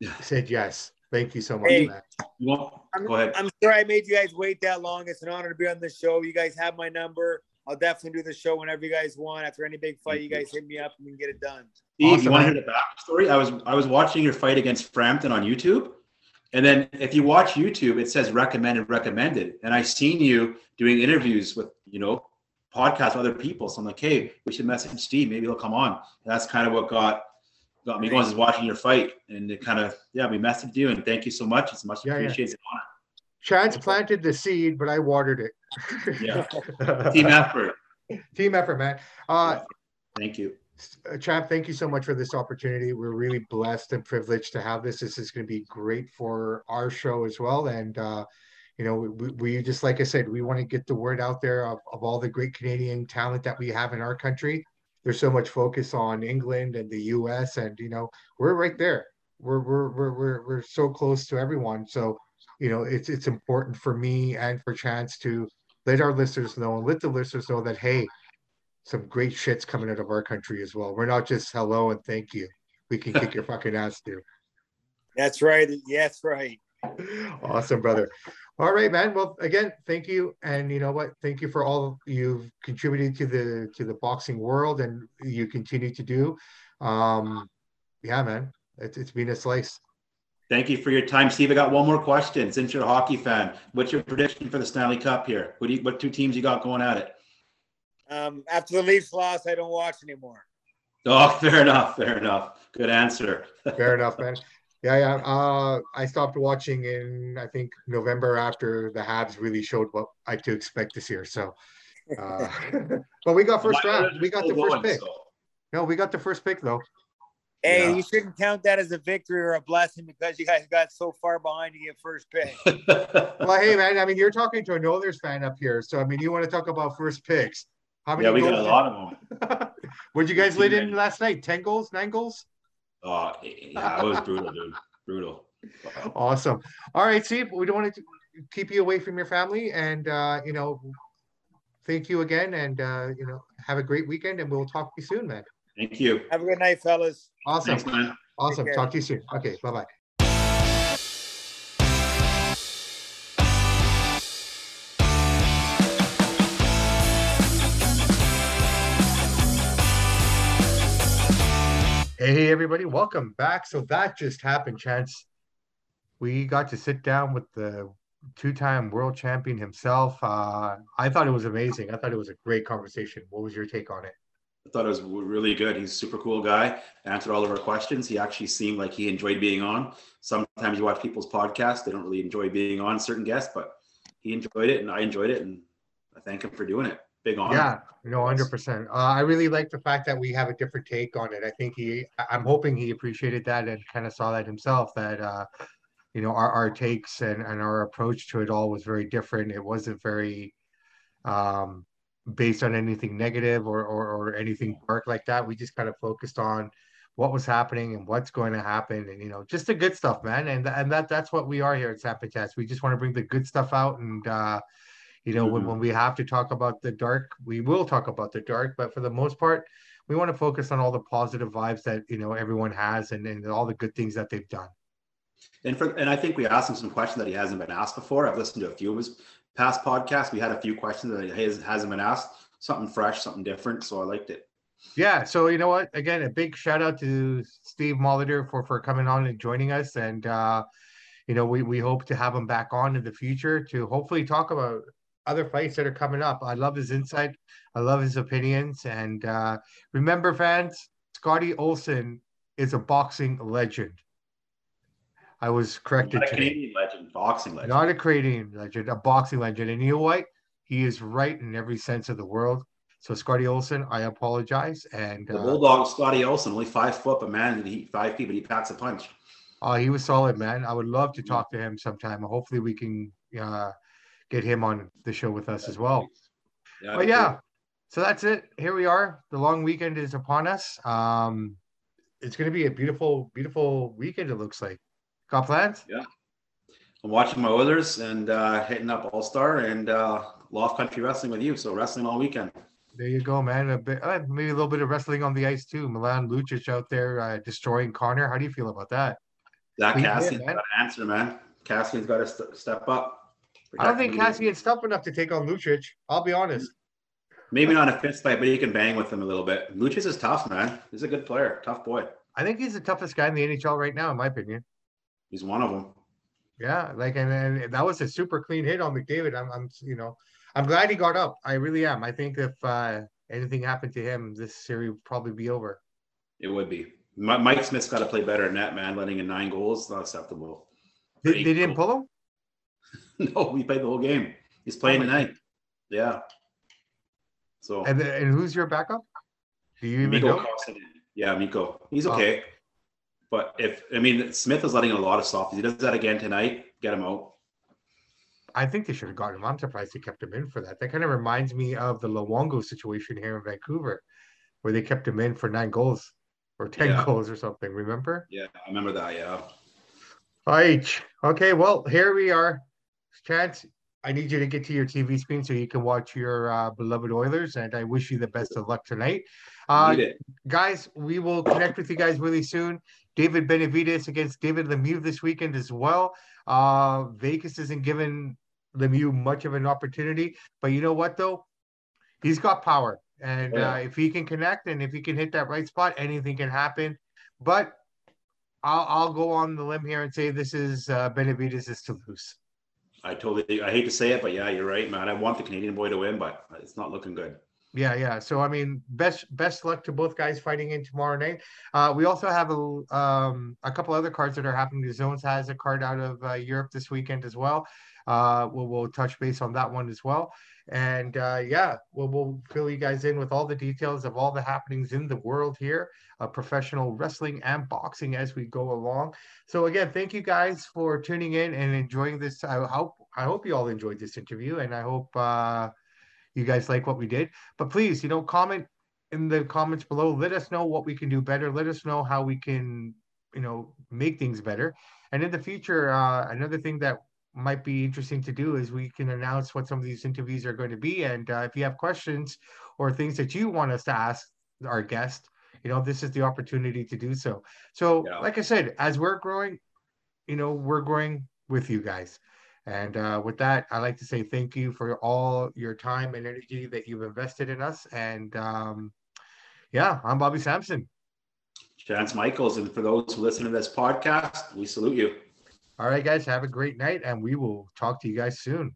Yeah. said yes thank you so much Hey. man You want- I'm, Go ahead. I'm sure I made you guys wait that long. It's an honor to be on the show. You guys have my number. I'll definitely do the show whenever you guys want. After any big fight, you guys hit me up and we can get it done. Steve, Awesome, you want to hear the backstory? I was I was watching your fight against Frampton on YouTube, and then if you watch YouTube, it says recommended, recommended, and I seen you doing interviews with you know podcasts with other people. So I'm like, hey, we should message Steve. Maybe he'll come on. And that's kind of what got got me going. Is watching your fight, and it kind of yeah, we messaged you, and thank you so much. It's much Yeah, yeah. appreciated. It's an chance planted the seed but i watered it Yeah. [LAUGHS] Team effort. team effort man uh Thank you. Uh, Champ, thank you so much for this opportunity. We're really blessed and privileged to have this. This is going to be great for our show as well. And, uh, you know, we, we just, like I said, we want to get the word out there of, of all the great Canadian talent that we have in our country. There's so much focus on England and the US, and, you know, we're right there. we're we're we're we're, we're so close to everyone. So you know, it's it's important for me and for Chance to let our listeners know and let the listeners know that hey, some great shit's coming out of our country as well. We're not just hello and thank you. We can kick [LAUGHS] your fucking ass too. That's right. That's right. Awesome, brother. All right, man. Well, again, thank you, and you know what? Thank you for all you've contributed to the to the boxing world, and you continue to do. Um, yeah, man, it's it's been a slice. Thank you for your time, Steve. I got one more question. Since you're a hockey fan, what's your prediction for the Stanley Cup here? What do you, what two teams you got going at it? Um, after the Leafs loss, I don't watch anymore. Oh, [LAUGHS] fair enough. Fair enough. Good answer. [LAUGHS] fair enough, man. Yeah, yeah. Uh, I stopped watching in I think November after the Habs really showed what I to expect this year. So, uh, [LAUGHS] but we got first round. We got the first pick. No, we got the first pick though. Hey, yeah. you shouldn't count that as a victory or a blessing because you guys got so far behind to get first pick. [LAUGHS] well, hey man, I mean you're talking to a Oilers fan up here, so I mean you want to talk about first picks. How many? Yeah, we got a lot of them. [LAUGHS] What'd you guys lead in last night? Ten goals, nine goals? Oh, yeah, it was brutal, dude. Brutal. Awesome. All right, Steve. We don't want to keep you away from your family, and uh, you know, thank you again, and uh, you know, have a great weekend, and we'll talk to you soon, man. Thank you. Have a good night, fellas. Awesome. Thanks, awesome. Talk to you soon. Okay. Bye bye. Hey, everybody, welcome back. So that just happened, Chance. We got to sit down with the two time world champion himself. Uh, I thought it was amazing. I thought it was a great conversation. What was your take on it? I thought it was really good. He's a super cool guy. Answered all of our questions. He actually seemed like he enjoyed being on. Sometimes you watch people's podcasts, they don't really enjoy being on certain guests, but he enjoyed it and I enjoyed it. And I thank him for doing it big on. Yeah, no, hundred percent. Uh, I really like the fact that we have a different take on it. I think he, I'm hoping he appreciated that and kind of saw that himself. That uh, you know, our our takes and and our approach to it all was very different. It wasn't very um based on anything negative or, or, or anything dark like that. We just kind of focused on what was happening and what's going to happen and you know just the good stuff man and and that that's what we are here at Sapin we just want to bring the good stuff out and uh you know, mm-hmm. when, when we have to talk about the dark, we will talk about the dark, but for the most part, we want to focus on all the positive vibes that you know everyone has and, and all the good things that they've done. And for and I think we asked him some questions that he hasn't been asked before. I've listened to a few of his past podcasts. We had a few questions that he hasn't been asked, something fresh, something different. So I liked it. Yeah. So you know what? Again, a big shout out to Steve Molitor for for coming on and joining us. And uh, you know, we we hope to have him back on in the future to hopefully talk about other fights that are coming up. I love his insight. I love his opinions. And uh, remember, fans, Scotty Olson is a boxing legend. I was corrected Not a Canadian legend, boxing legend. Not a Canadian legend, a boxing legend. And you know what? He is right in every sense of the world. So Scotty Olson, I apologize. And the uh, Bulldog Scotty Olson, only five foot, but man, he five feet, but he packs a punch. Oh, he was solid, man. I would love to talk to him sometime. Hopefully, we can uh, get him on the show with us as well. Yeah, but yeah, so that's it. Here we are. The long weekend is upon us. Um, it's going to be a beautiful, beautiful weekend. It looks like. Got plans? Yeah. I'm watching my Oilers and uh, hitting up All Star and uh, Loft Country Wrestling with you. So wrestling all weekend. There you go, man. A bit, uh, maybe a little bit of wrestling on the ice too. Milan Lucic out there uh, destroying Connor. How do you feel about that? That Kassian's got to answer, man. Kassian's got to st- step up. I don't think Kassian's tough enough to take on Lucic. I'll be honest. Maybe not a fist fight, but he can bang with him a little bit. Lucic is tough, man. He's a good player, tough boy. I think he's the toughest guy in the NHL right now, in my opinion. He's one of them. Yeah, like and, and that was a super clean hit on McDavid. I'm, I'm, you know, I'm glad he got up. I really am. I think if uh, anything happened to him, this series would probably be over. It would be. Mike Smith's got to play better than that, man. Letting in nine goals, not acceptable. They, they didn't pull him. [LAUGHS] no, we played the whole game. He's playing oh tonight. God. Yeah. So and and who's your backup? Do you even Mikko know? Yeah, Mikko. He's okay. But if I mean Smith is letting a lot of soft. If he does that again tonight, get him out. I think they should have gotten him. I'm surprised they kept him in for that. That kind of reminds me of the Luongo situation here in Vancouver, where they kept him in for nine goals. or 10 Yeah. goals or something. Remember? Yeah, I remember that. Yeah. Right. Okay. Well, here we are. Chance, I need you to get to your TV screen so you can watch your uh, beloved Oilers, and I wish you the best of luck tonight. Uh, guys, we will connect with you guys really soon. David Benavidez against David Lemieux this weekend as well. Uh, Vegas isn't giving Lemieux much of an opportunity, but you know what though? He's got power, and Yeah. uh, if he can connect and if he can hit that right spot, anything can happen. But I'll I'll go on the limb here and say this is uh, Benavidez is to lose. I totally. I hate to say it, but yeah, you're right, man. I want the Canadian boy to win, but it's not looking good. Yeah, yeah. So I mean, best best luck to both guys fighting in tomorrow night. Uh, we also have a um a couple other cards that are happening. The Zones has a card out of uh, Europe this weekend as well. Uh, we'll we'll touch base on that one as well. And uh, yeah, we'll we'll fill you guys in with all the details of all the happenings in the world here, professional wrestling and boxing as we go along. So again, thank you guys for tuning in and enjoying this. I hope I hope you all enjoyed this interview, and I hope. Uh, you guys like what we did. But please, you know, comment in the comments below. Let us know what we can do better. Let us know how we can, you know, make things better. And in the future, uh, another thing that might be interesting to do is we can announce what some of these interviews are going to be. And uh, if you have questions or things that you want us to ask our guest, you know, this is the opportunity to do so. So, Yeah. like I said, as we're growing, you know, we're growing with you guys. And uh, with that, I'd like to say thank you for all your time and energy that you've invested in us. And um, yeah, I'm Bobby Sampson. Chance Michaels, and for those who listen to this podcast, we salute you. All right, guys, have a great night, and we will talk to you guys soon.